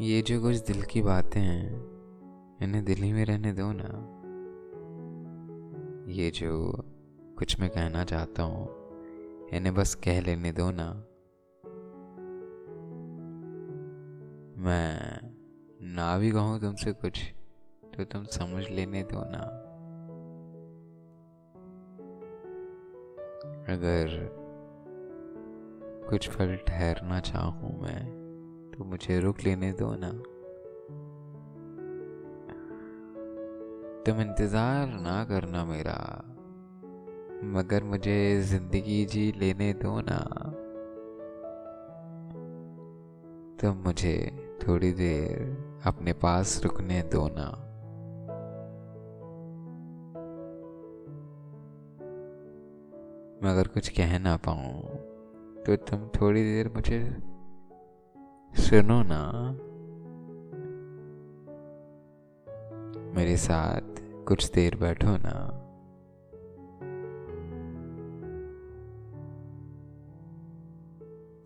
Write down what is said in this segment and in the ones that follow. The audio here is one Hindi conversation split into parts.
ये जो कुछ दिल की बातें हैं, इन्हें दिल ही में रहने दो ना। ये जो कुछ मैं कहना चाहता हूँ, इन्हें बस कह लेने दो ना। मैं ना भी कहूँ तुमसे कुछ तो तुम समझ लेने दो ना। अगर कुछ पल ठहरना चाहूँ मैं तो मुझे रुक लेने दो ना। तुम इंतज़ार ना करना मेरा, मगर मुझे ज़िंदगी जी लेने दो ना। तुम मुझे थोड़ी देर अपने पास रुकने दो ना। मगर कुछ कह ना पाऊँ तो तुम थोड़ी देर मुझे सुनो ना। मेरे साथ कुछ देर बैठो ना।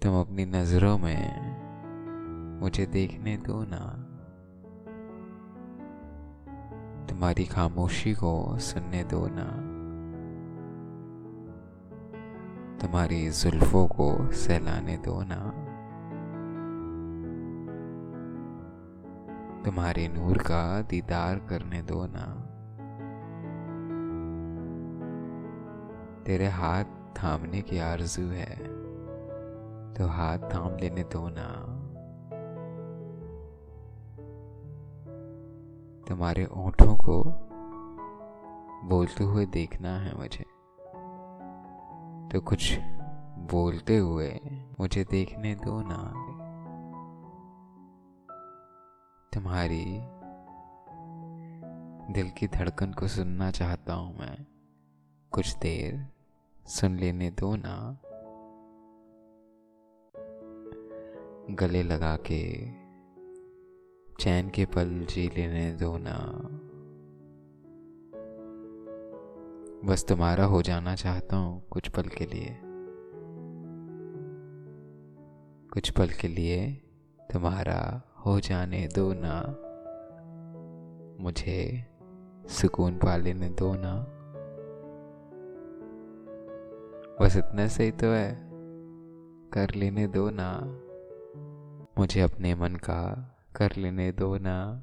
तुम अपनी नज़रों में मुझे देखने दो ना। तुम्हारी खामोशी को सुनने दो ना। तुम्हारी जुल्फों को सहलाने दो ना। तुम्हारे नूर का दीदार करने दो ना। तेरे हाथ थामने की आरज़ू है तो हाथ थाम लेने दो ना। तुम्हारे ओंठों को बोलते हुए देखना है मुझे। तो कुछ बोलते हुए मुझे देखने दो ना। तुम्हारी दिल की धड़कन को सुनना चाहता हूँ मैं। कुछ देर सुन लेने दो ना। गले लगा के, चैन के पल जी लेने दो ना। बस तुम्हारा हो जाना चाहता हूँ कुछ पल के लिए। कुछ पल के लिए तुम्हारा हो जाने दो ना। मुझे सुकून पा लेने दो ना। बस इतना सही तो है। कर लेने दो ना। मुझे अपने मन का कर लेने दो ना।